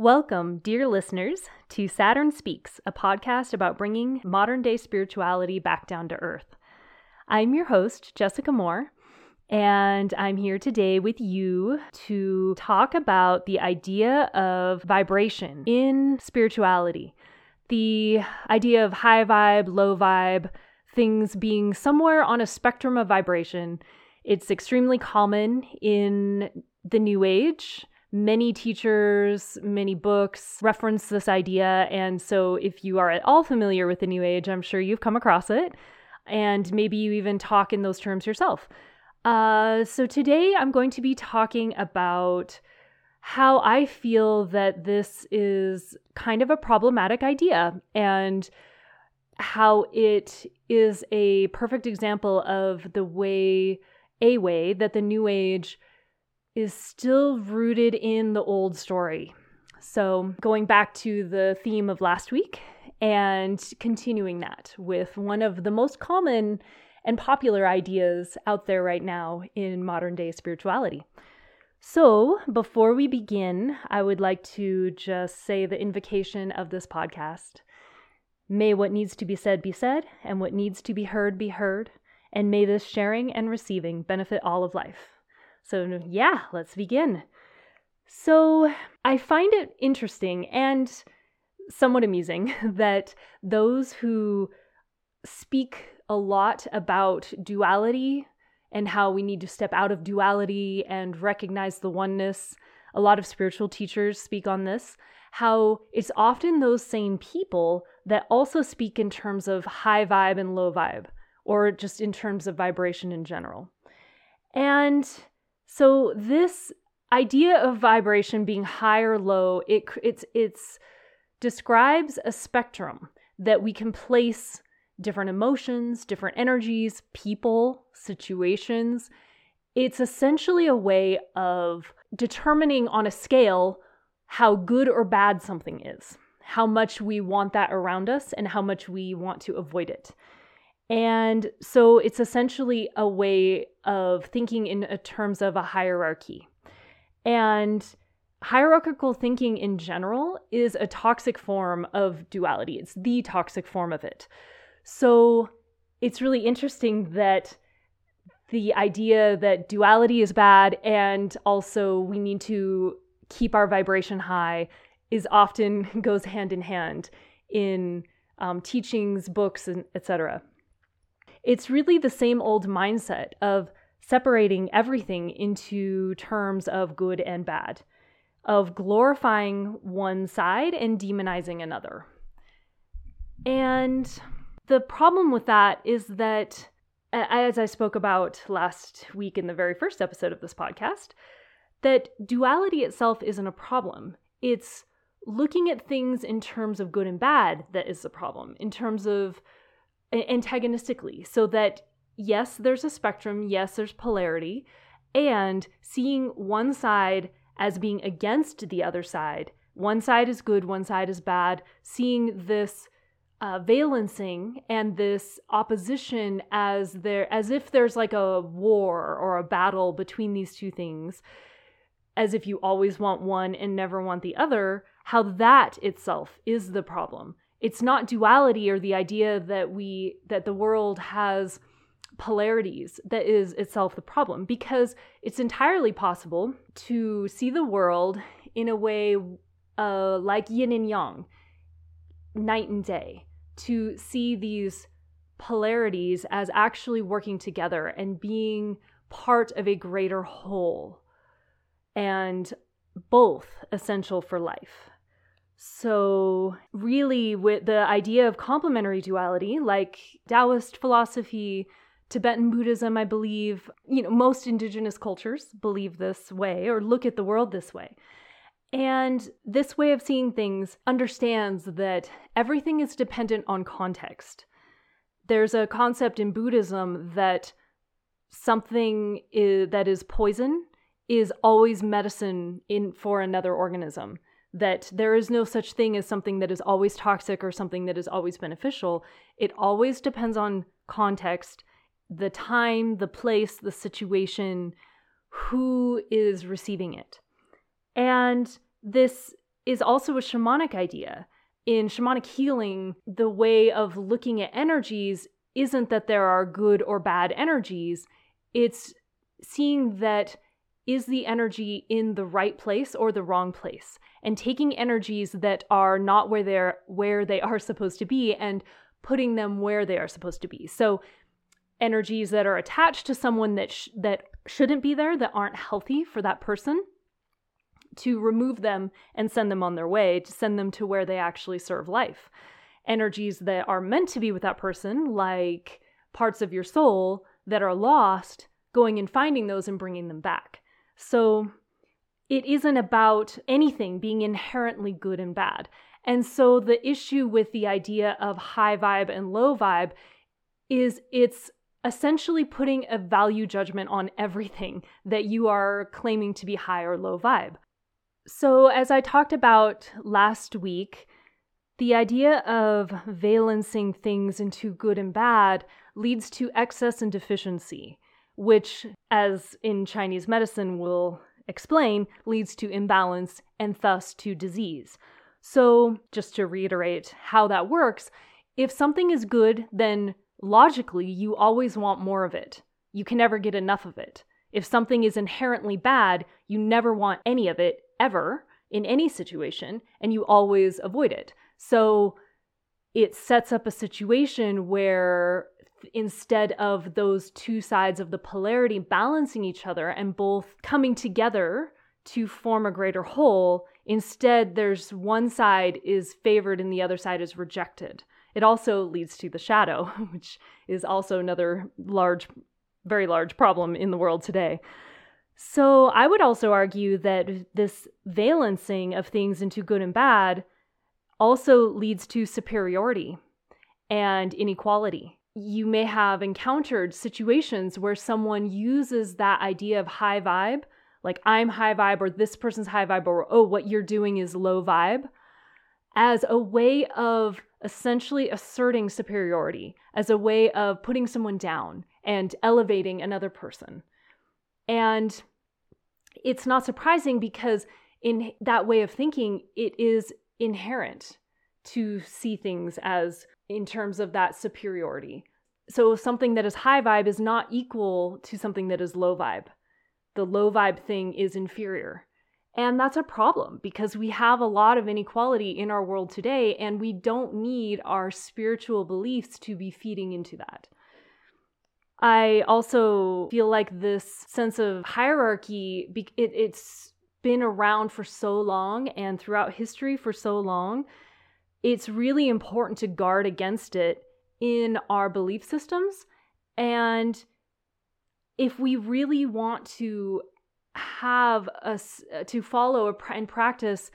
Welcome, dear listeners, to Saturn Speaks, a podcast about bringing modern day spirituality back down to earth. I'm your host, Jessica Moore, and I'm here today with you to talk about the idea of vibration in spirituality. The idea of high vibe, low vibe, things being somewhere on a spectrum of vibration. It's extremely common in the New Age many teachers, many books reference this idea. And so, if you are at all familiar with the New Age, I'm sure you've come across it. And maybe you even talk in those terms yourself. Uh, so, today I'm going to be talking about how I feel that this is kind of a problematic idea and how it is a perfect example of the way, a way that the New Age is still rooted in the old story. So, going back to the theme of last week and continuing that with one of the most common and popular ideas out there right now in modern day spirituality. So, before we begin, I would like to just say the invocation of this podcast. May what needs to be said be said, and what needs to be heard be heard, and may this sharing and receiving benefit all of life. So, yeah, let's begin. So, I find it interesting and somewhat amusing that those who speak a lot about duality and how we need to step out of duality and recognize the oneness, a lot of spiritual teachers speak on this, how it's often those same people that also speak in terms of high vibe and low vibe, or just in terms of vibration in general. And so this idea of vibration being high or low, it it's it's describes a spectrum that we can place different emotions, different energies, people, situations. It's essentially a way of determining on a scale how good or bad something is, how much we want that around us, and how much we want to avoid it. And so it's essentially a way of thinking in terms of a hierarchy. And hierarchical thinking in general is a toxic form of duality, it's the toxic form of it. So it's really interesting that the idea that duality is bad and also we need to keep our vibration high is often goes hand in hand in um, teachings, books, and etc. It's really the same old mindset of separating everything into terms of good and bad, of glorifying one side and demonizing another. And the problem with that is that, as I spoke about last week in the very first episode of this podcast, that duality itself isn't a problem. It's looking at things in terms of good and bad that is the problem, in terms of antagonistically so that yes, there's a spectrum, yes, there's polarity, and seeing one side as being against the other side. One side is good, one side is bad. Seeing this uh, valencing and this opposition as there, as if there's like a war or a battle between these two things, as if you always want one and never want the other. How that itself is the problem it's not duality or the idea that we that the world has polarities that is itself the problem because it's entirely possible to see the world in a way uh, like yin and yang night and day to see these polarities as actually working together and being part of a greater whole and both essential for life so, really, with the idea of complementary duality, like Taoist philosophy, Tibetan Buddhism, I believe, you know, most indigenous cultures believe this way or look at the world this way. And this way of seeing things understands that everything is dependent on context. There's a concept in Buddhism that something is, that is poison is always medicine in for another organism that there is no such thing as something that is always toxic or something that is always beneficial. It always depends on context, the time, the place, the situation, who is receiving it. And this is also a shamanic idea. In shamanic healing, the way of looking at energies isn't that there are good or bad energies, it's seeing that is the energy in the right place or the wrong place and taking energies that are not where they're where they are supposed to be and putting them where they are supposed to be. So energies that are attached to someone that sh- that shouldn't be there that aren't healthy for that person to remove them and send them on their way to send them to where they actually serve life. Energies that are meant to be with that person like parts of your soul that are lost going and finding those and bringing them back. So it isn't about anything being inherently good and bad. And so the issue with the idea of high vibe and low vibe is it's essentially putting a value judgment on everything that you are claiming to be high or low vibe. So, as I talked about last week, the idea of valencing things into good and bad leads to excess and deficiency which, as in Chinese medicine will explain, leads to imbalance and thus to disease. So, just to reiterate how that works, if something is good, then logically you always want more of it. You can never get enough of it. If something is inherently bad, you never want any of it ever in any situation, and you always avoid it. So, it sets up a situation where instead of those two sides of the polarity balancing each other and both coming together to form a greater whole, instead there's one side is favored and the other side is rejected. It also leads to the shadow, which is also another large, very large problem in the world today. So I would also argue that this valencing of things into good and bad also leads to superiority and inequality you may have encountered situations where someone uses that idea of high vibe, like I'm high vibe or this person's high vibe or oh, what you're doing is low vibe, as a way of essentially asserting superiority, as a way of putting someone down and elevating another person. And it's not surprising because in that way of thinking, it is inherent to see things as in terms of that superiority. So something that is high vibe is not equal to something that is low vibe. The low vibe thing is inferior. And that's a problem because we have a lot of inequality in our world today, and we don't need our spiritual beliefs to be feeding into that. I also feel like this sense of hierarchy, it, it's been around for so long and throughout history for so long it's really important to guard against it in our belief systems. And if we really want to have us uh, to follow and practice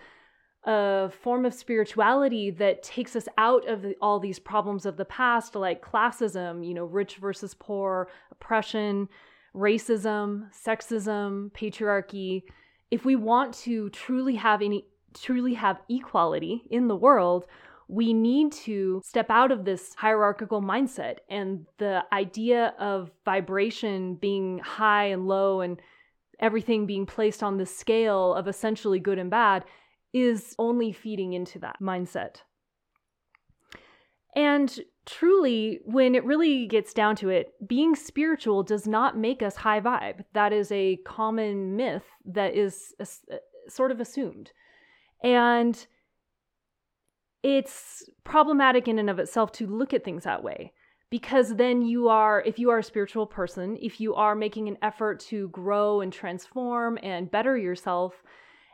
a form of spirituality that takes us out of all these problems of the past, like classism, you know, rich versus poor, oppression, racism, sexism, patriarchy. If we want to truly have any truly have equality in the world, we need to step out of this hierarchical mindset and the idea of vibration being high and low and everything being placed on the scale of essentially good and bad is only feeding into that mindset. And truly, when it really gets down to it, being spiritual does not make us high vibe. That is a common myth that is uh, sort of assumed. And it's problematic in and of itself to look at things that way because then you are if you are a spiritual person if you are making an effort to grow and transform and better yourself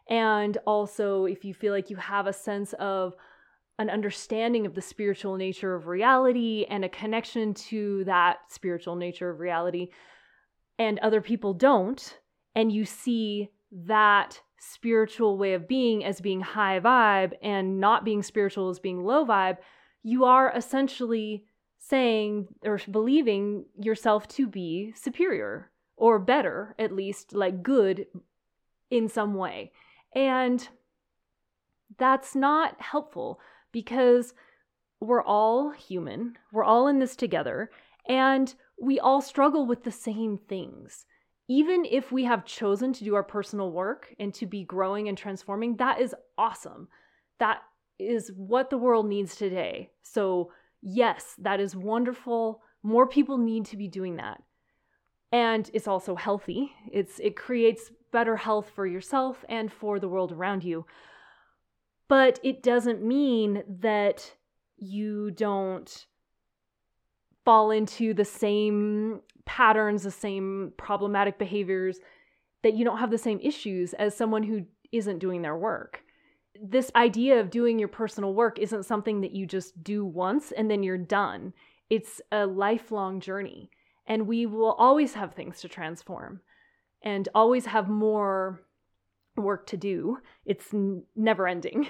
and also if you feel like you have a sense of an understanding of the spiritual nature of reality and a connection to that spiritual nature of reality and other people don't and you see that spiritual way of being as being high vibe and not being spiritual as being low vibe, you are essentially saying or believing yourself to be superior or better, at least like good in some way. And that's not helpful because we're all human, we're all in this together, and we all struggle with the same things. Even if we have chosen to do our personal work and to be growing and transforming, that is awesome. That is what the world needs today. So, yes, that is wonderful. More people need to be doing that. And it's also healthy. It's it creates better health for yourself and for the world around you. But it doesn't mean that you don't fall into the same patterns, the same problematic behaviors, that you don't have the same issues as someone who isn't doing their work. This idea of doing your personal work isn't something that you just do once and then you're done. It's a lifelong journey, and we will always have things to transform and always have more work to do. It's n- never ending.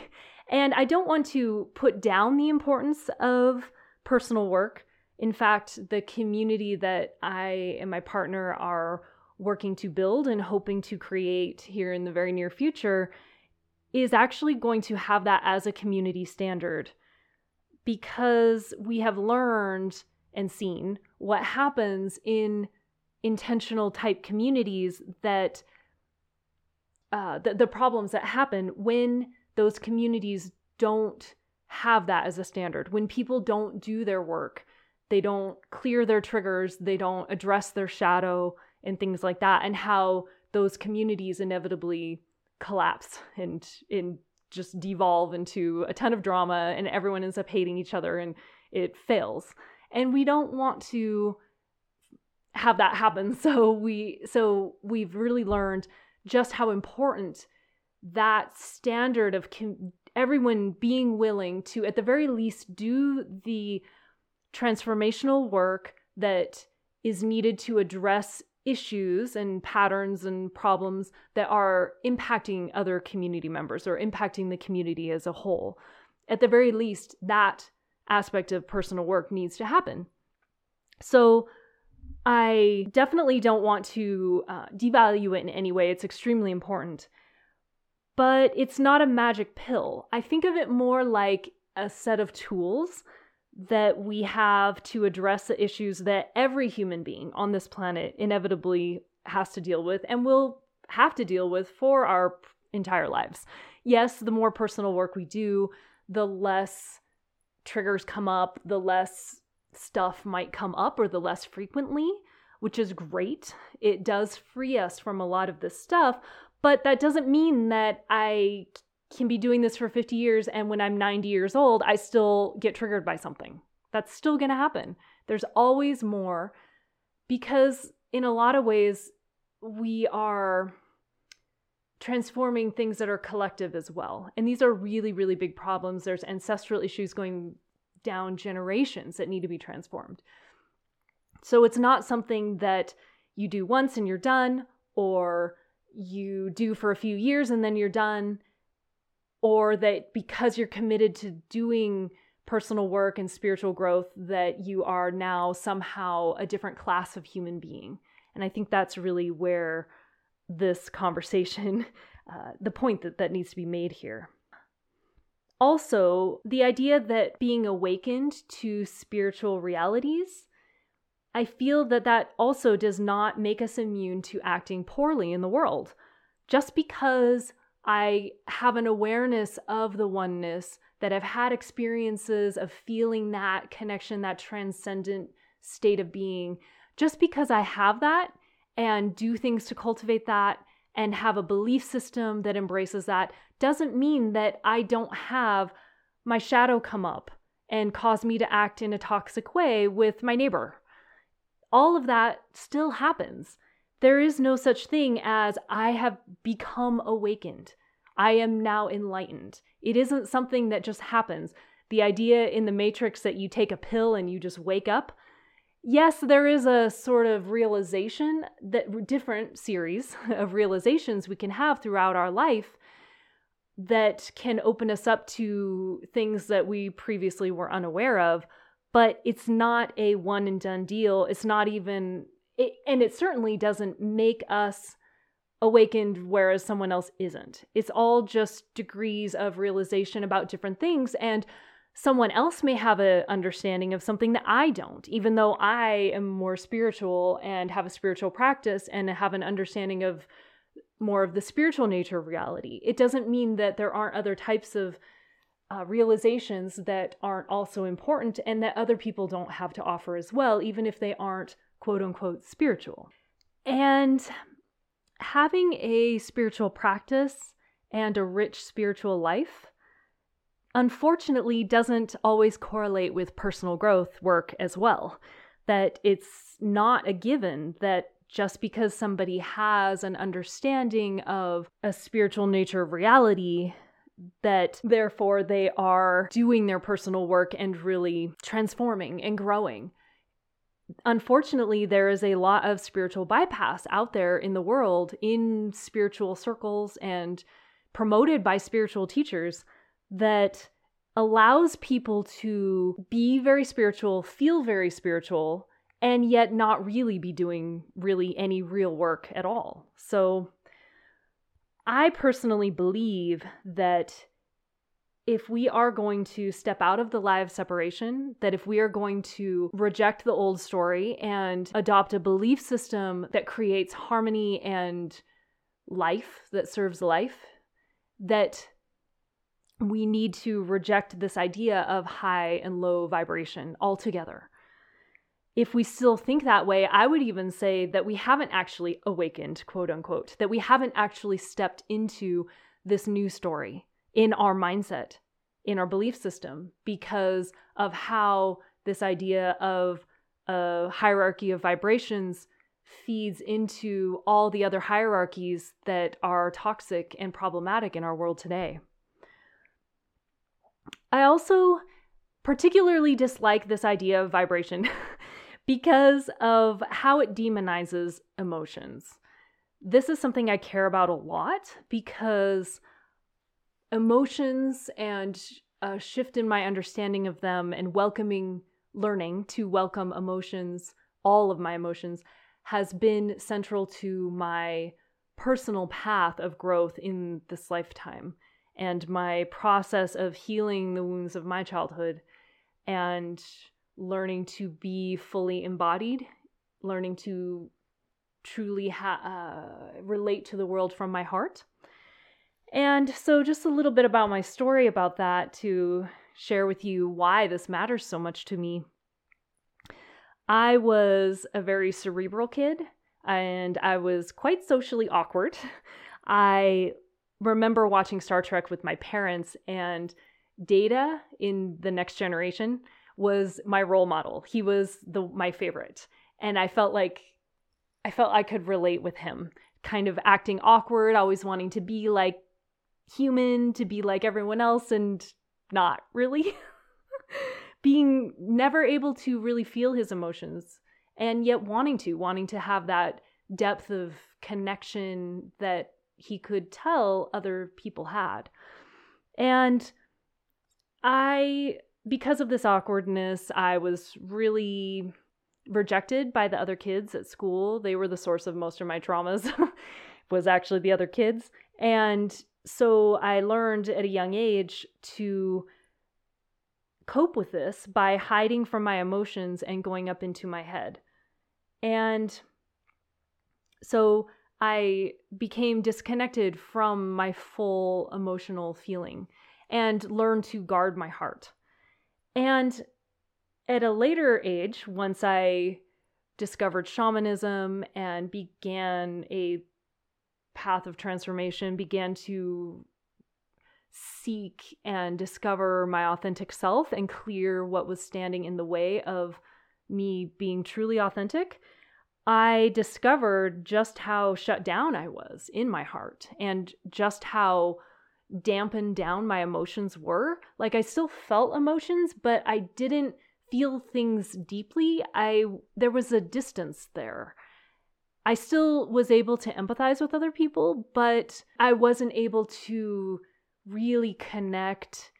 And I don't want to put down the importance of personal work. In fact, the community that I and my partner are working to build and hoping to create here in the very near future is actually going to have that as a community standard because we have learned and seen what happens in intentional type communities that uh, the, the problems that happen when those communities don't have that as a standard when people don't do their work they don't clear their triggers they don't address their shadow and things like that and how those communities inevitably collapse and and just devolve into a ton of drama and everyone ends up hating each other and it fails. And we don't want to have that happen. So we so we've really learned just how important that standard of com- everyone being willing to at the very least do the transformational work that is needed to address issues and patterns and problems that are impacting other community members or impacting the community as a whole. At the very least, that aspect of personal work needs to happen. So, I definitely don't want to uh, devalue it in any way. It's extremely important. But it's not a magic pill. I think of it more like a set of tools that we have to address the issues that every human being on this planet inevitably has to deal with and will have to deal with for our entire lives. Yes, the more personal work we do, the less triggers come up, the less stuff might come up or the less frequently, which is great. It does free us from a lot of this stuff, but that doesn't mean that I can be doing this for 50 years and when I'm 90 years old, I still get triggered by something. That's still going to happen. There's always more because, in a lot of ways, we are transforming things that are collective as well. And these are really, really big problems. There's ancestral issues going down generations that need to be transformed. So it's not something that you do once and you're done, or you do for a few years and then you're done or that because you're committed to doing personal work and spiritual growth that you are now somehow a different class of human being. And i think that's really where this conversation uh, the point that, that needs to be made here. Also the idea that being awakened to spiritual realities i feel that that also does not make us immune to acting poorly in the world. Just because I have an awareness of the oneness, that I've had experiences of feeling that connection, that transcendent state of being. Just because I have that and do things to cultivate that and have a belief system that embraces that doesn't mean that I don't have my shadow come up and cause me to act in a toxic way with my neighbor. All of that still happens. There is no such thing as I have become awakened. I am now enlightened. It isn't something that just happens. The idea in the Matrix that you take a pill and you just wake up. Yes, there is a sort of realization that different series of realizations we can have throughout our life that can open us up to things that we previously were unaware of, but it's not a one and done deal. It's not even it, and it certainly doesn't make us awakened whereas someone else isn't. It's all just degrees of realization about different things and someone else may have an understanding of something that I don't, even though I am more spiritual and have a spiritual practice and have an understanding of more of the spiritual nature of reality. It doesn't mean that there aren't other types of uh, realizations that aren't also important and that other people don't have to offer as well, even if they aren't quote unquote spiritual. And having a spiritual practice and a rich spiritual life unfortunately doesn't always correlate with personal growth work as well. That it's not a given that just because somebody has an understanding of a spiritual nature of reality, that therefore they are doing their personal work and really transforming and growing. Unfortunately, there is a lot of spiritual bypass out there in the world, in spiritual circles, and promoted by spiritual teachers that allows people to be very spiritual, feel very spiritual, and yet not really be doing really any real work at all. So I personally believe that if we are going to step out of the lie of separation, that if we are going to reject the old story and adopt a belief system that creates harmony and life, that serves life, that we need to reject this idea of high and low vibration altogether. If we still think that way, I would even say that we haven't actually awakened, quote unquote, that we haven't actually stepped into this new story in our mindset, in our belief system, because of how this idea of a hierarchy of vibrations feeds into all the other hierarchies that are toxic and problematic in our world today. I also particularly dislike this idea of vibration because of how it demonizes emotions. This is something I care about a lot because emotions and a shift in my understanding of them and welcoming learning to welcome emotions, all of my emotions, has been central to my personal path of growth in this lifetime and my process of healing the wounds of my childhood and learning to be fully embodied, learning to truly ha- uh, relate to the world from my heart. And so, just a little bit about my story about that to share with you why this matters so much to me. I was a very cerebral kid and I was quite socially awkward. I remember watching Star Trek with my parents, and Data in The Next Generation was my role model. He was the my favorite, and I felt like I felt I could relate with him. Kind of acting awkward, always wanting to be like human, to be like everyone else, and not really. Being never able to really feel his emotions, and yet wanting to, wanting to have that depth of connection that he could tell other people had. And I, because of this awkwardness, I was really rejected by the other kids at school. They were the source of most of my traumas, was actually the other kids. And so I learned at a young age to cope with this by hiding from my emotions and going up into my head. And so I became disconnected from my full emotional feeling and learned to guard my heart. And at a later age, once I discovered shamanism and began a path of transformation, began to seek and discover my authentic self and clear what was standing in the way of me being truly authentic I discovered just how shut down I was in my heart and just how dampened down my emotions were. Like I still felt emotions, but I didn't feel things deeply. I there was a distance there. I still was able to empathize with other people, but I wasn't able to really connect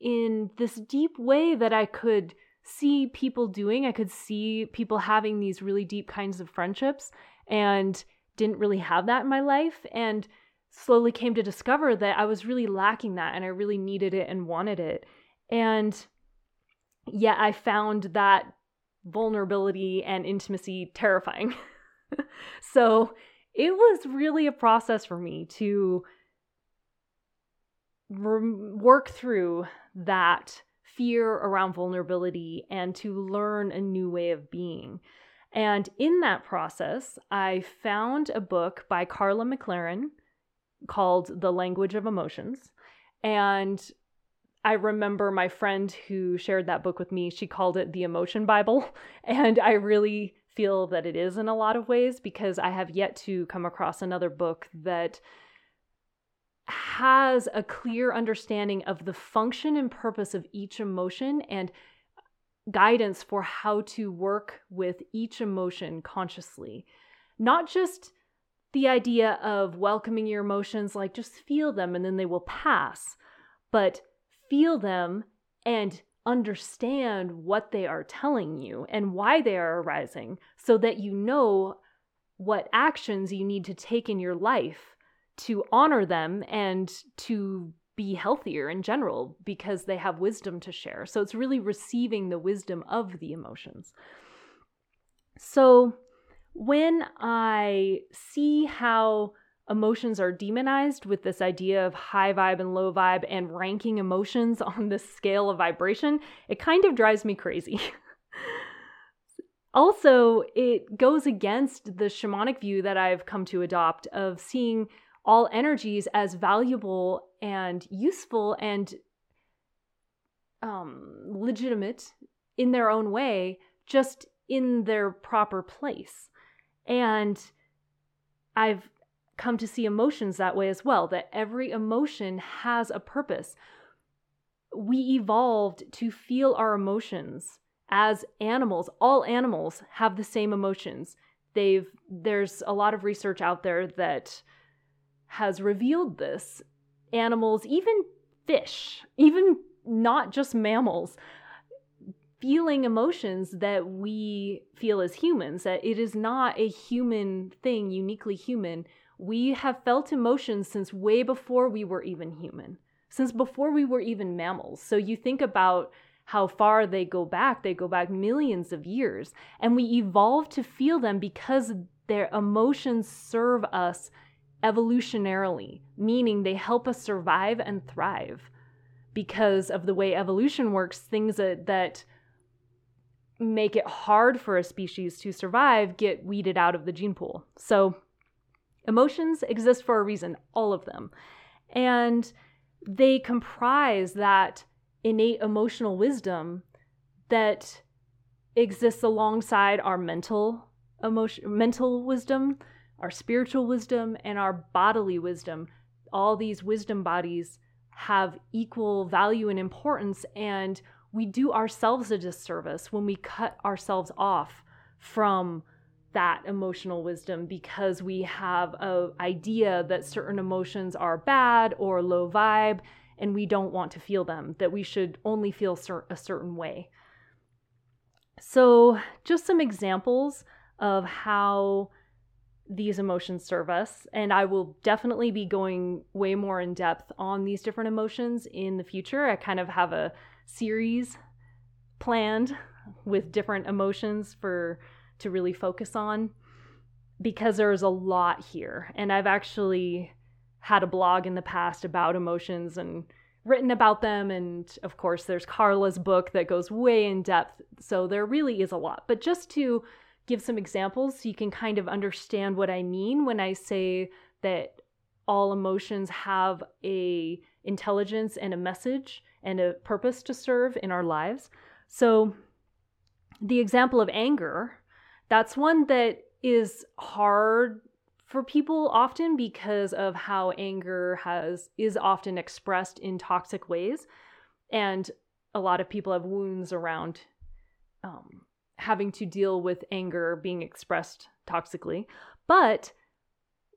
in this deep way that I could see people doing. I could see people having these really deep kinds of friendships and didn't really have that in my life. And slowly came to discover that I was really lacking that and I really needed it and wanted it. And Yet I found that vulnerability and intimacy terrifying. so it was really a process for me to re- work through that fear around vulnerability and to learn a new way of being. And in that process, I found a book by Karla McLaren called The Language of Emotions. And I remember my friend who shared that book with me, she called it the Emotion Bible. And I really feel that it is in a lot of ways because I have yet to come across another book that has a clear understanding of the function and purpose of each emotion and guidance for how to work with each emotion consciously. Not just the idea of welcoming your emotions, like just feel them and then they will pass, but feel them and understand what they are telling you and why they are arising so that you know what actions you need to take in your life to honor them and to be healthier in general because they have wisdom to share. So it's really receiving the wisdom of the emotions. So when I see how emotions are demonized with this idea of high vibe and low vibe and ranking emotions on this scale of vibration, it kind of drives me crazy. also, it goes against the shamanic view that I've come to adopt of seeing all energies as valuable and useful and um, legitimate in their own way, just in their proper place. And I've come to see emotions that way as well, that every emotion has a purpose. We evolved to feel our emotions as animals. All animals have the same emotions. They've there's a lot of research out there that has revealed this. Animals, even fish, even not just mammals, feeling emotions that we feel as humans, that it is not a human thing, uniquely human. We have felt emotions since way before we were even human, since before we were even mammals. So you think about how far they go back, they go back millions of years, and we evolved to feel them because their emotions serve us evolutionarily, meaning they help us survive and thrive. Because of the way evolution works, things that, that make it hard for a species to survive get weeded out of the gene pool. So, emotions exist for a reason, all of them. And they comprise that innate emotional wisdom that exists alongside our mental emotion mental wisdom our spiritual wisdom and our bodily wisdom. All these wisdom bodies have equal value and importance, and we do ourselves a disservice when we cut ourselves off from that emotional wisdom because we have a idea that certain emotions are bad or low vibe and we don't want to feel them that we should only feel a certain way so just some examples of how these emotions serve us. And I will definitely be going way more in depth on these different emotions in the future. I kind of have a series planned with different emotions for to really focus on because there's a lot here. And I've actually had a blog in the past about emotions and written about them. And of course, there's Karla's book that goes way in depth. So there really is a lot. But just to give some examples so you can kind of understand what I mean when I say that all emotions have a intelligence and a message and a purpose to serve in our lives. So the example of anger, that's one that is hard for people often because of how anger has is often expressed in toxic ways and a lot of people have wounds around um, having to deal with anger being expressed toxically, but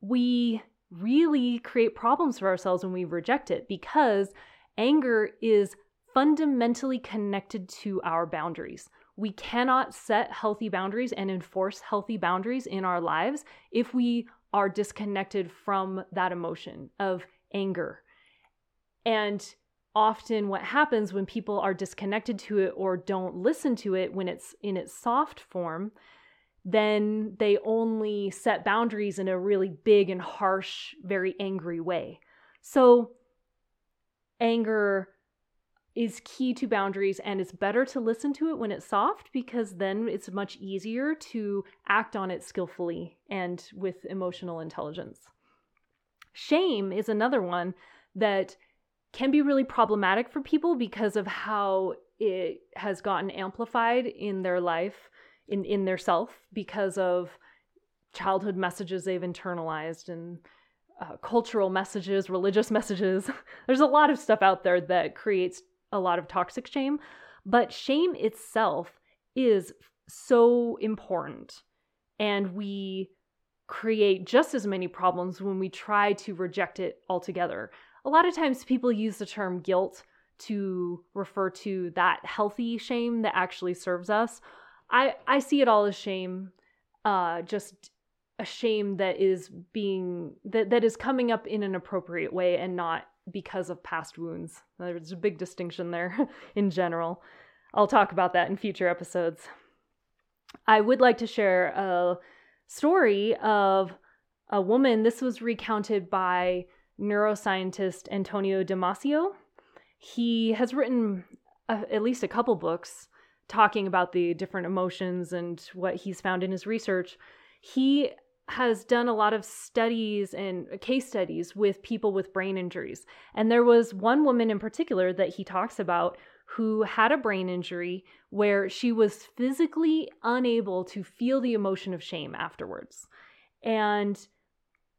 we really create problems for ourselves when we reject it because anger is fundamentally connected to our boundaries. We cannot set healthy boundaries and enforce healthy boundaries in our lives if we are disconnected from that emotion of anger. And often what happens when people are disconnected to it or don't listen to it when it's in its soft form, then they only set boundaries in a really big and harsh, very angry way. So, anger is key to boundaries and it's better to listen to it when it's soft because then it's much easier to act on it skillfully and with emotional intelligence. Shame is another one that can be really problematic for people because of how it has gotten amplified in their life in in their self because of childhood messages they've internalized and uh, cultural messages, religious messages. There's a lot of stuff out there that creates a lot of toxic shame, but shame itself is so important. And we create just as many problems when we try to reject it altogether. A lot of times people use the term guilt to refer to that healthy shame that actually serves us. I, I see it all as shame, uh, just a shame that is being that that is coming up in an appropriate way and not because of past wounds. There's a big distinction there in general. I'll talk about that in future episodes. I would like to share a story of a woman. This was recounted by neuroscientist Antonio Damasio. He has written a, at least a couple books talking about the different emotions and what he's found in his research. He has done a lot of studies and uh, case studies with people with brain injuries. And there was one woman in particular that he talks about who had a brain injury where she was physically unable to feel the emotion of shame afterwards. And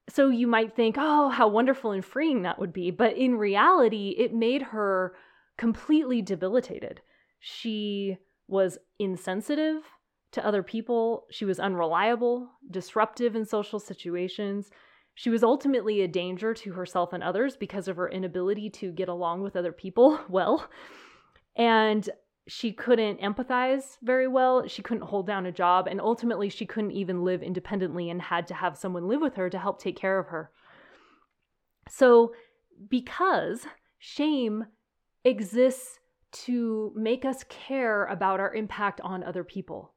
so you might think, oh, how wonderful and freeing that would be. But in reality, it made her completely debilitated. She was insensitive to other people. She was unreliable, disruptive in social situations. She was ultimately a danger to herself and others because of her inability to get along with other people well. And she couldn't empathize very well. She couldn't hold down a job. And ultimately, she couldn't even live independently and had to have someone live with her to help take care of her. So, because shame exists to make us care about our impact on other people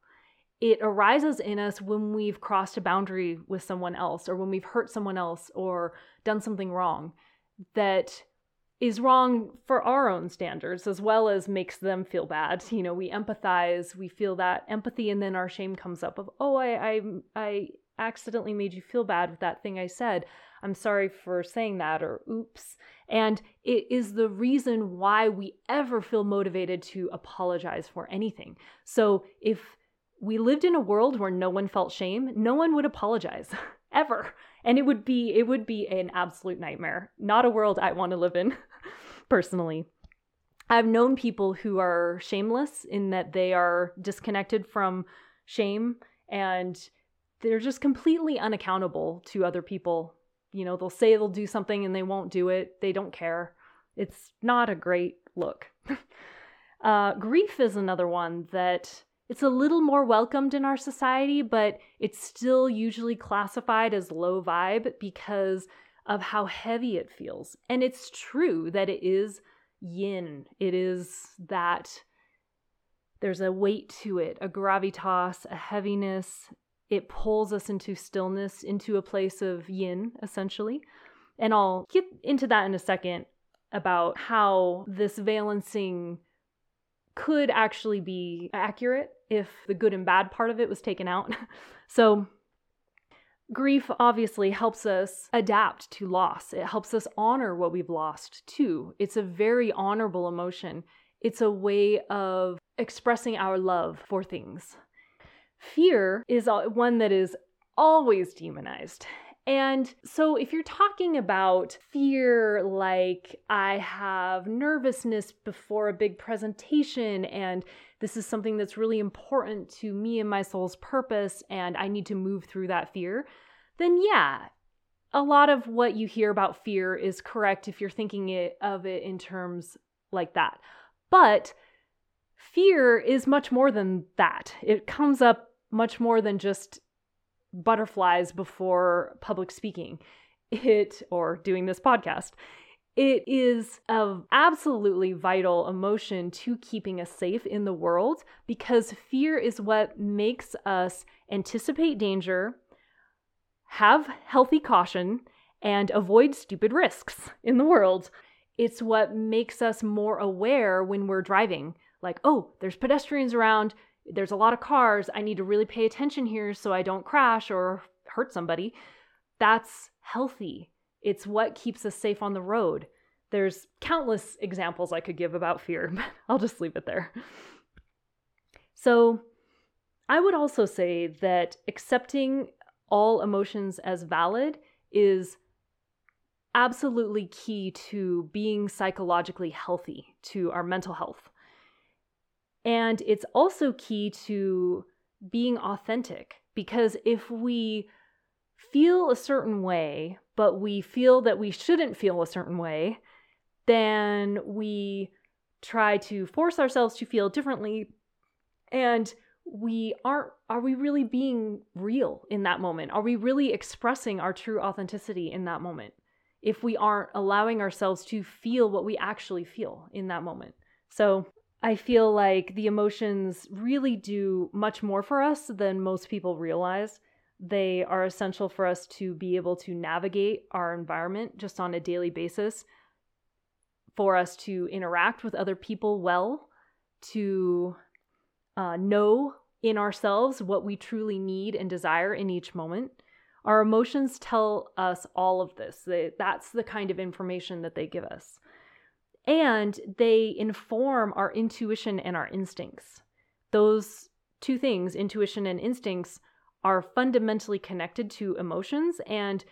it arises in us when we've crossed a boundary with someone else or when we've hurt someone else or done something wrong that is wrong for our own standards as well as makes them feel bad. You know, we empathize, we feel that empathy and then our shame comes up of, "Oh, I I I accidentally made you feel bad with that thing I said. I'm sorry for saying that or oops." And it is the reason why we ever feel motivated to apologize for anything. So, if we lived in a world where no one felt shame, no one would apologize ever. And it would be it would be an absolute nightmare. Not a world I want to live in personally. I've known people who are shameless in that they are disconnected from shame and they're just completely unaccountable to other people. You know, they'll say they'll do something and they won't do it. They don't care. It's not a great look. uh, grief is another one that it's a little more welcomed in our society, but it's still usually classified as low vibe because of how heavy it feels. And it's true that it is yin. It is that there's a weight to it, a gravitas, a heaviness. It pulls us into stillness, into a place of yin, essentially. And I'll get into that in a second about how this valencing could actually be accurate if the good and bad part of it was taken out. so, grief obviously helps us adapt to loss. It helps us honor what we've lost too. It's a very honorable emotion. It's a way of expressing our love for things. Fear is one that is always demonized. And so, if you're talking about fear, like I have nervousness before a big presentation, and this is something that's really important to me and my soul's purpose, and I need to move through that fear, then yeah, a lot of what you hear about fear is correct if you're thinking it, of it in terms like that. But fear is much more than that. It comes up much more than just butterflies before public speaking it or doing this podcast It is an absolutely vital emotion to keeping us safe in the world because fear is what makes us anticipate danger, have healthy caution, and avoid stupid risks in the world. It's what makes us more aware when we're driving. Like, oh, there's pedestrians around, there's a lot of cars, I need to really pay attention here so I don't crash or hurt somebody. That's healthy. It's what keeps us safe on the road. There's countless examples I could give about fear, but I'll just leave it there. So, I would also say that accepting all emotions as valid is absolutely key to being psychologically healthy, to our mental health. And it's also key to being authentic because if we feel a certain way, but we feel that we shouldn't feel a certain way, then we try to force ourselves to feel differently. And we aren't are we really being real in that moment? Are we really expressing our true authenticity in that moment? If we aren't allowing ourselves to feel what we actually feel in that moment. So i feel like the emotions really do much more for us than most people realize they are essential for us to be able to navigate our environment just on a daily basis, for us to interact with other people well, to uh, know in ourselves what we truly need and desire in each moment. Our emotions tell us all of this. They, that's the kind of information that they give us. And they inform our intuition and our instincts. Those two things, intuition and instincts, are fundamentally connected to emotions. And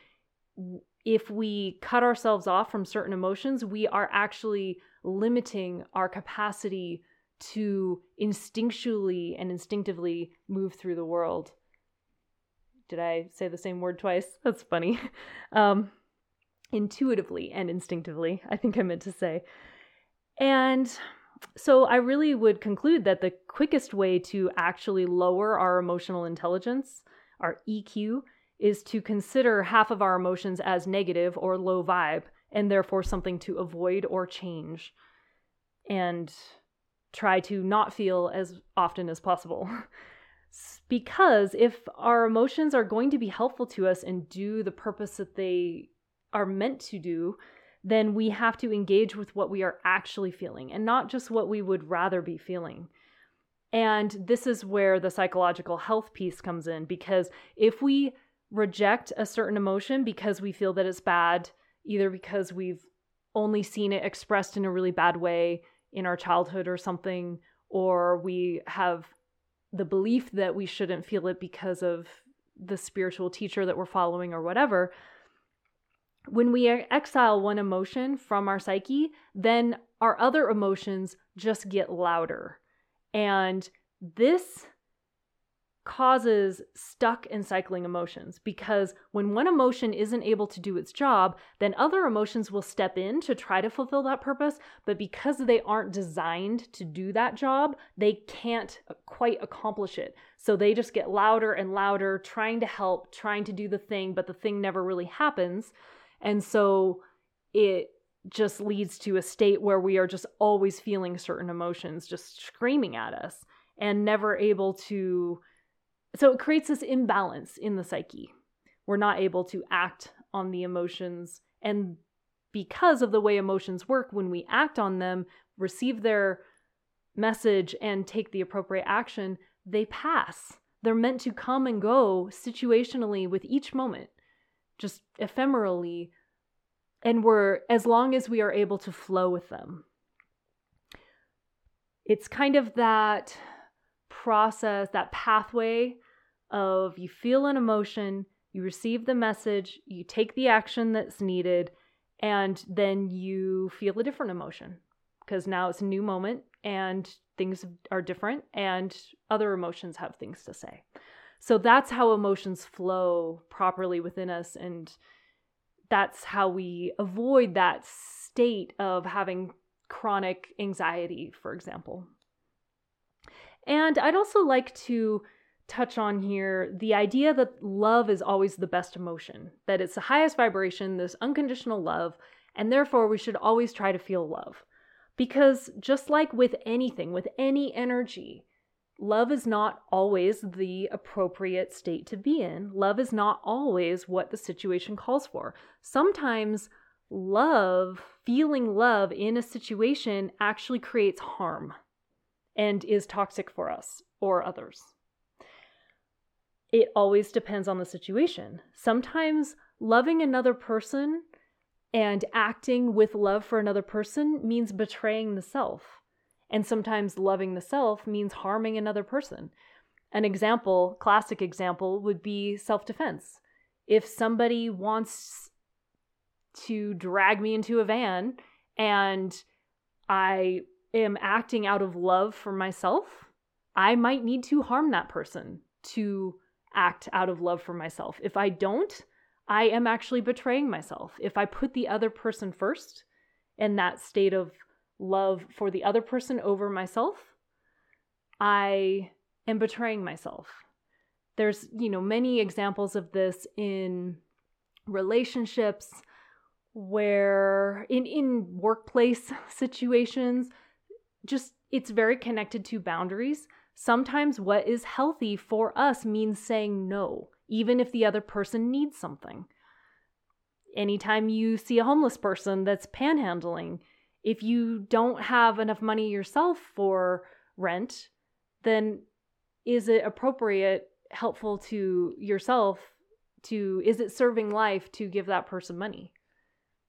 if we cut ourselves off from certain emotions, we are actually limiting our capacity to instinctually and instinctively move through the world. Did I say the same word twice? That's funny. Um, intuitively and instinctively, I think I meant to say. And so I really would conclude that the quickest way to actually lower our emotional intelligence, our EQ, is to consider half of our emotions as negative or low vibe and therefore something to avoid or change and try to not feel as often as possible. because if our emotions are going to be helpful to us and do the purpose that they are meant to do, then we have to engage with what we are actually feeling and not just what we would rather be feeling. And this is where the psychological health piece comes in because if we reject a certain emotion because we feel that it's bad, either because we've only seen it expressed in a really bad way in our childhood or something, or we have the belief that we shouldn't feel it because of the spiritual teacher that we're following or whatever, when we exile one emotion from our psyche, then our other emotions just get louder. And this causes stuck and cycling emotions because when one emotion isn't able to do its job, then other emotions will step in to try to fulfill that purpose. But because they aren't designed to do that job, they can't quite accomplish it. So they just get louder and louder, trying to help, trying to do the thing, but the thing never really happens. And so it just leads to a state where we are just always feeling certain emotions just screaming at us and never able to. So it creates this imbalance in the psyche. We're not able to act on the emotions. And because of the way emotions work, when we act on them, receive their message, and take the appropriate action, they pass. They're meant to come and go situationally with each moment just ephemerally and we're as long as we are able to flow with them. It's kind of that process that pathway of you feel an emotion you receive the message you take the action that's needed and then you feel a different emotion because now it's a new moment and things are different and other emotions have things to say so that's how emotions flow properly within us. And that's how we avoid that state of having chronic anxiety, for example. And I'd also like to touch on here the idea that love is always the best emotion, that it's the highest vibration, this unconditional love, And therefore, we should always try to feel love. Because just like with anything, with any energy, love is not always the appropriate state to be in. Love is not always what the situation calls for. Sometimes love, feeling love in a situation actually creates harm and is toxic for us or others. It always depends on the situation. Sometimes loving another person and acting with love for another person means betraying the self. And sometimes loving the self means harming another person. An example, classic example, would be self defense. If somebody wants to drag me into a van and I am acting out of love for myself, I might need to harm that person to act out of love for myself. If I don't, I am actually betraying myself. If I put the other person first in that state of love for the other person over myself, I am betraying myself. There's, you know, many examples of this in relationships where in in workplace situations just it's very connected to boundaries. Sometimes what is healthy for us means saying no, even if the other person needs something. Anytime you see a homeless person that's panhandling, if you don't have enough money yourself for rent, then is it appropriate, helpful to yourself to, is it serving life to give that person money?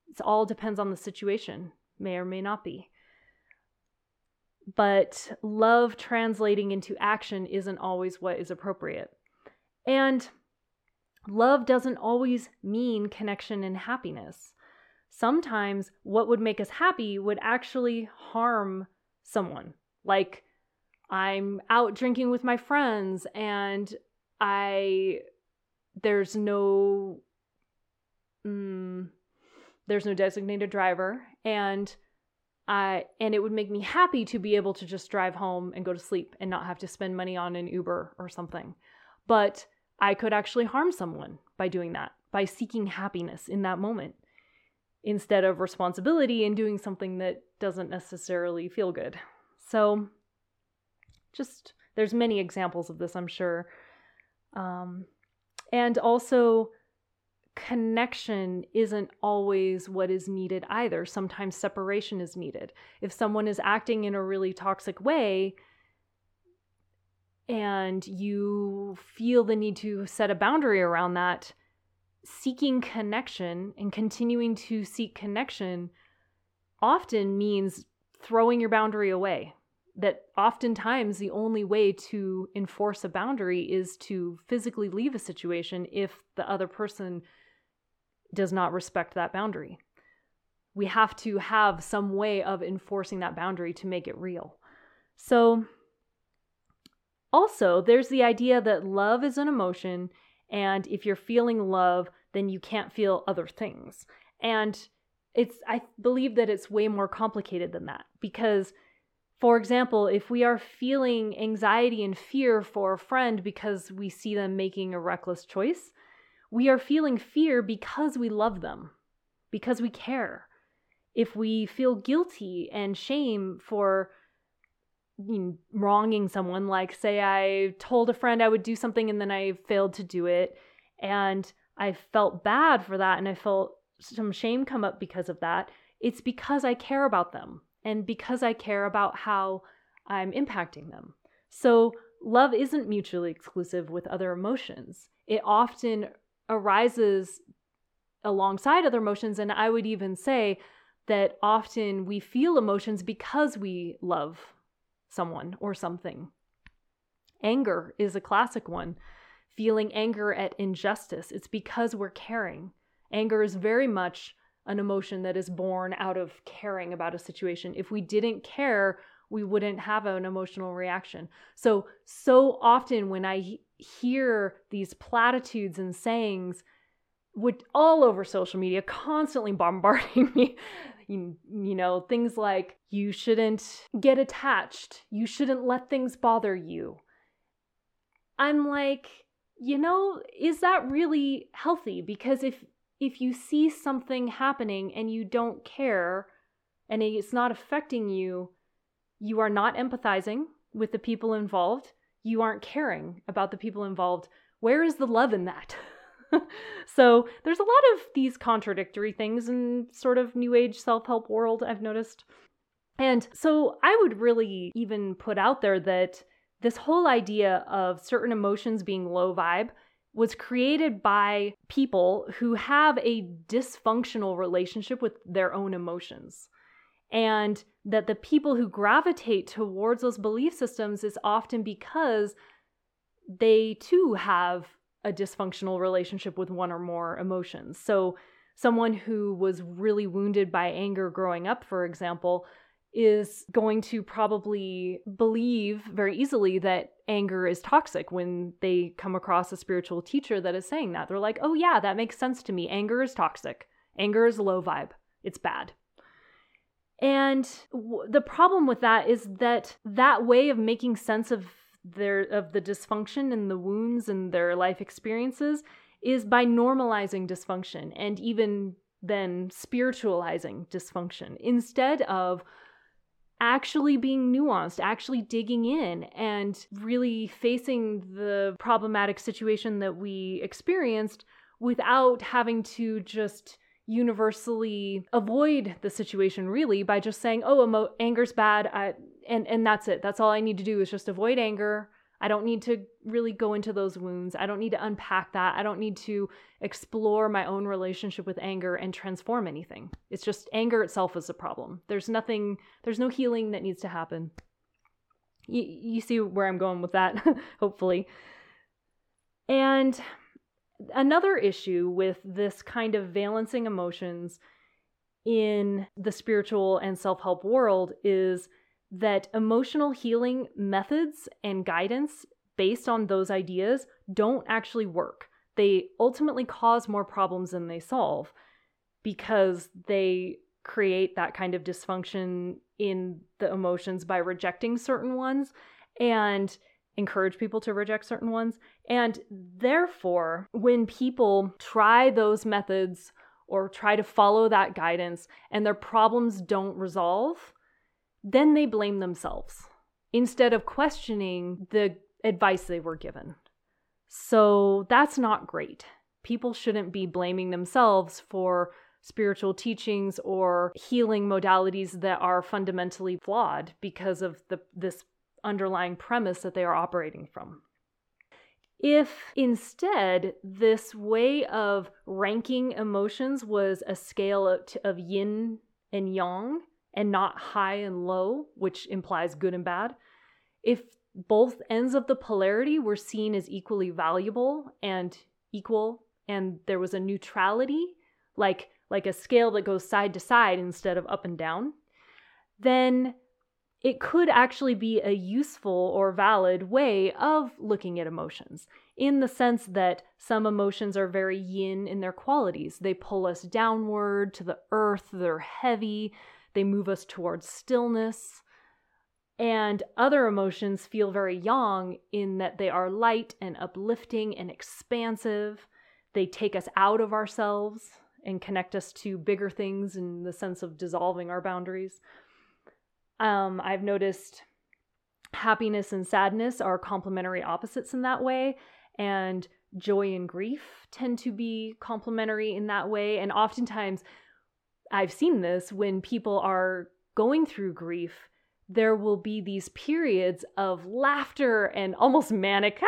It all depends on the situation, may or may not be. But love translating into action isn't always what is appropriate. And love doesn't always mean connection and happiness. Sometimes what would make us happy would actually harm someone. Like, I'm out drinking with my friends and I there's no mm, there's no designated driver and I and it would make me happy to be able to just drive home and go to sleep and not have to spend money on an Uber or something. But I could actually harm someone by doing that, by seeking happiness in that moment instead of responsibility and doing something that doesn't necessarily feel good. So just there's many examples of this, I'm sure. Um, and also connection isn't always what is needed either. Sometimes separation is needed. If someone is acting in a really toxic way and you feel the need to set a boundary around that, seeking connection and continuing to seek connection often means throwing your boundary away. That oftentimes the only way to enforce a boundary is to physically leave a situation if the other person does not respect that boundary. We have to have some way of enforcing that boundary to make it real. So, also, there's the idea that love is an emotion, and if you're feeling love, then you can't feel other things. And it's, I believe that it's way more complicated than that because, for example, if we are feeling anxiety and fear for a friend because we see them making a reckless choice, we are feeling fear because we love them, because we care. If we feel guilty and shame for wronging someone, like say I told a friend I would do something and then I failed to do it, and I felt bad for that and I felt some shame come up because of that, it's because I care about them and because I care about how I'm impacting them. So, love isn't mutually exclusive with other emotions. It often arises alongside other emotions. And I would even say that often we feel emotions because we love someone or something. Anger is a classic one. Feeling anger at injustice, it's because we're caring. Anger is very much an emotion that is born out of caring about a situation. If we didn't care, we wouldn't have an emotional reaction. So, so often when I hear these platitudes and sayings would all over social media constantly bombarding me you, you know things like you shouldn't get attached you shouldn't let things bother you i'm like you know is that really healthy because if if you see something happening and you don't care and it's not affecting you, you are not empathizing with the people involved. You aren't caring about the people involved. Where is the love in that? so there's a lot of these contradictory things in sort of new age self-help world I've noticed. And so I would really even put out there that this whole idea of certain emotions being low vibe was created by people who have a dysfunctional relationship with their own emotions. And that the people who gravitate towards those belief systems is often because they too have a dysfunctional relationship with one or more emotions. So, someone who was really wounded by anger growing up, for example, is going to probably believe very easily that anger is toxic when they come across a spiritual teacher that is saying that. They're like, oh, yeah, that makes sense to me. Anger is toxic. Anger is low vibe. It's bad. And w- the problem with that is that that way of making sense of their of the dysfunction and the wounds and their life experiences is by normalizing dysfunction and even then spiritualizing dysfunction instead of actually being nuanced, actually digging in and really facing the problematic situation that we experienced without having to just universally avoid the situation really by just saying oh emo- anger's bad I, and and that's it that's all i need to do is just avoid anger I don't need to really go into those wounds. I don't need to unpack that. I don't need to explore my own relationship with anger and transform anything. It's just anger itself is a problem. There's nothing, there's no healing that needs to happen. You, you see where I'm going with that, hopefully. And another issue with this kind of valencing emotions in the spiritual and self help world is that emotional healing methods and guidance based on those ideas don't actually work. They ultimately cause more problems than they solve because they create that kind of dysfunction in the emotions by rejecting certain ones and encourage people to reject certain ones. And therefore, when people try those methods or try to follow that guidance and their problems don't resolve, then they blame themselves instead of questioning the advice they were given. So that's not great. People shouldn't be blaming themselves for spiritual teachings or healing modalities that are fundamentally flawed because of the this underlying premise that they are operating from. If instead this way of ranking emotions was a scale of, of yin and yang, and not high and low, which implies good and bad, if both ends of the polarity were seen as equally valuable and equal and there was a neutrality like like a scale that goes side to side instead of up and down then it could actually be a useful or valid way of looking at emotions in the sense that some emotions are very yin in their qualities. They pull us downward to the earth they're heavy they move us towards stillness. And other emotions feel very yang in that they are light and uplifting and expansive. They take us out of ourselves and connect us to bigger things in the sense of dissolving our boundaries. Um, I've noticed happiness and sadness are complementary opposites in that way, and joy and grief tend to be complementary in that way. And oftentimes, I've seen this when people are going through grief, there will be these periods of laughter and almost manic,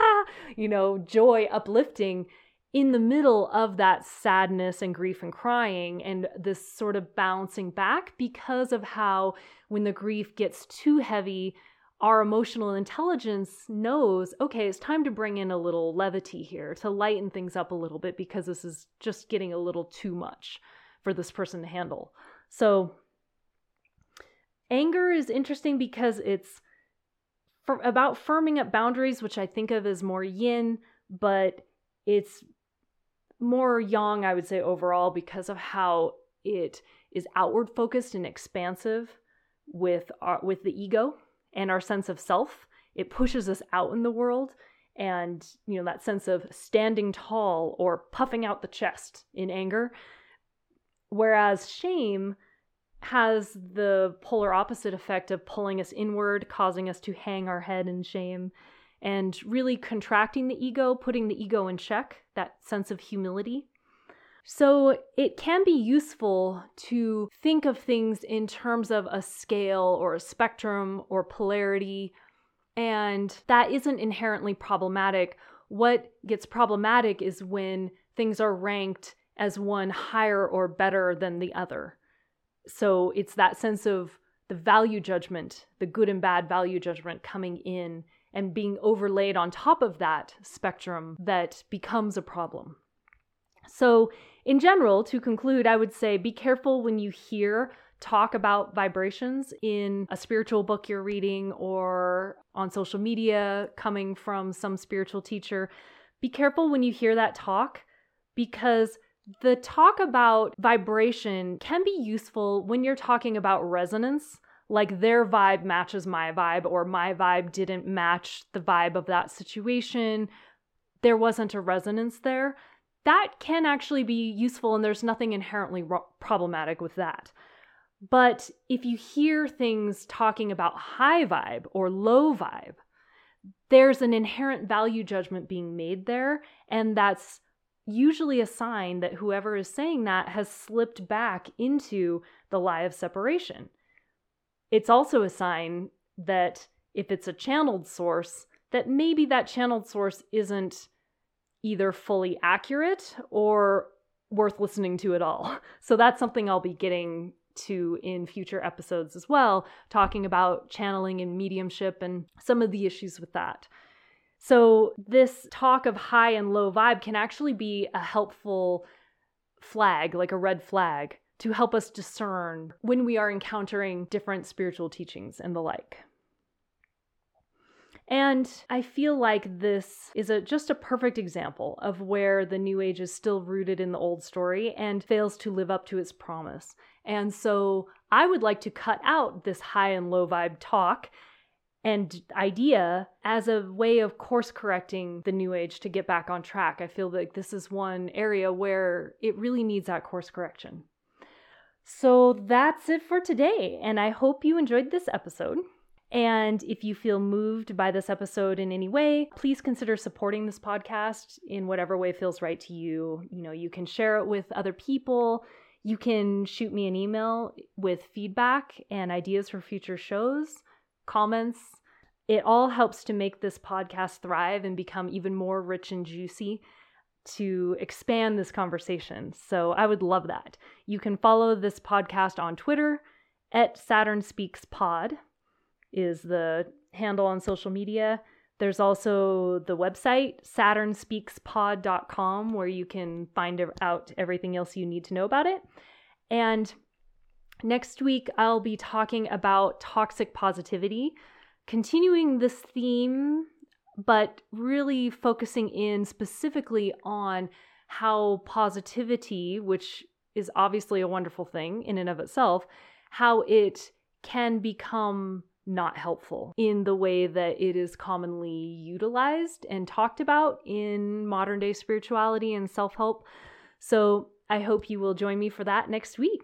you know, joy, uplifting in the middle of that sadness and grief and crying and this sort of bouncing back because of how when the grief gets too heavy, our emotional intelligence knows, okay, it's time to bring in a little levity here to lighten things up a little bit because this is just getting a little too much for this person to handle. So anger is interesting because it's about firming up boundaries, which I think of as more yin, but it's more yang, I would say, overall, because of how it is outward focused and expansive with our, with the ego and our sense of self. It pushes us out in the world and you know that sense of standing tall or puffing out the chest in anger whereas shame has the polar opposite effect of pulling us inward causing us to hang our head in shame and really contracting the ego putting the ego in check that sense of humility so it can be useful to think of things in terms of a scale or a spectrum or polarity and that isn't inherently problematic. What gets problematic is when things are ranked as one higher or better than the other. So it's that sense of the value judgment, the good and bad value judgment coming in and being overlaid on top of that spectrum that becomes a problem. So, in general, to conclude, I would say be careful when you hear talk about vibrations in a spiritual book you're reading or on social media coming from some spiritual teacher, be careful when you hear that talk because the talk about vibration can be useful when you're talking about resonance, like their vibe matches my vibe, or my vibe didn't match the vibe of that situation. There wasn't a resonance there. That can actually be useful, and there's nothing inherently ro- problematic with that. But if you hear things talking about high vibe or low vibe, there's an inherent value judgment being made there. And that's usually a sign that whoever is saying that has slipped back into the lie of separation. It's also a sign that if it's a channeled source, that maybe that channeled source isn't either fully accurate or worth listening to at all. So that's something I'll be getting to in future episodes as well, talking about channeling and mediumship and some of the issues with that. So, this talk of high and low vibe can actually be a helpful flag, like a red flag, to help us discern when we are encountering different spiritual teachings and the like. And I feel like this is a, just a perfect example of where the New Age is still rooted in the old story and fails to live up to its promise. And so I would like to cut out this high and low vibe talk and idea as a way of course correcting the new age to get back on track. I feel like this is one area where it really needs that course correction. So that's it for today, and I hope you enjoyed this episode. And if you feel moved by this episode in any way, please consider supporting this podcast in whatever way feels right to you. You know, you can share it with other people. You can shoot me an email with feedback and ideas for future shows, comments. It all helps to make this podcast thrive and become even more rich and juicy to expand this conversation. So I would love that. You can follow this podcast on Twitter at Saturn Speaks Pod is the handle on social media. There's also the website, saturnspeakspod.com, where you can find out everything else you need to know about it. And next week, I'll be talking about toxic positivity, continuing this theme, but really focusing in specifically on how positivity, which is obviously a wonderful thing in and of itself, how it can become not helpful in the way that it is commonly utilized and talked about in modern day spirituality and self help. So I hope you will join me for that next week.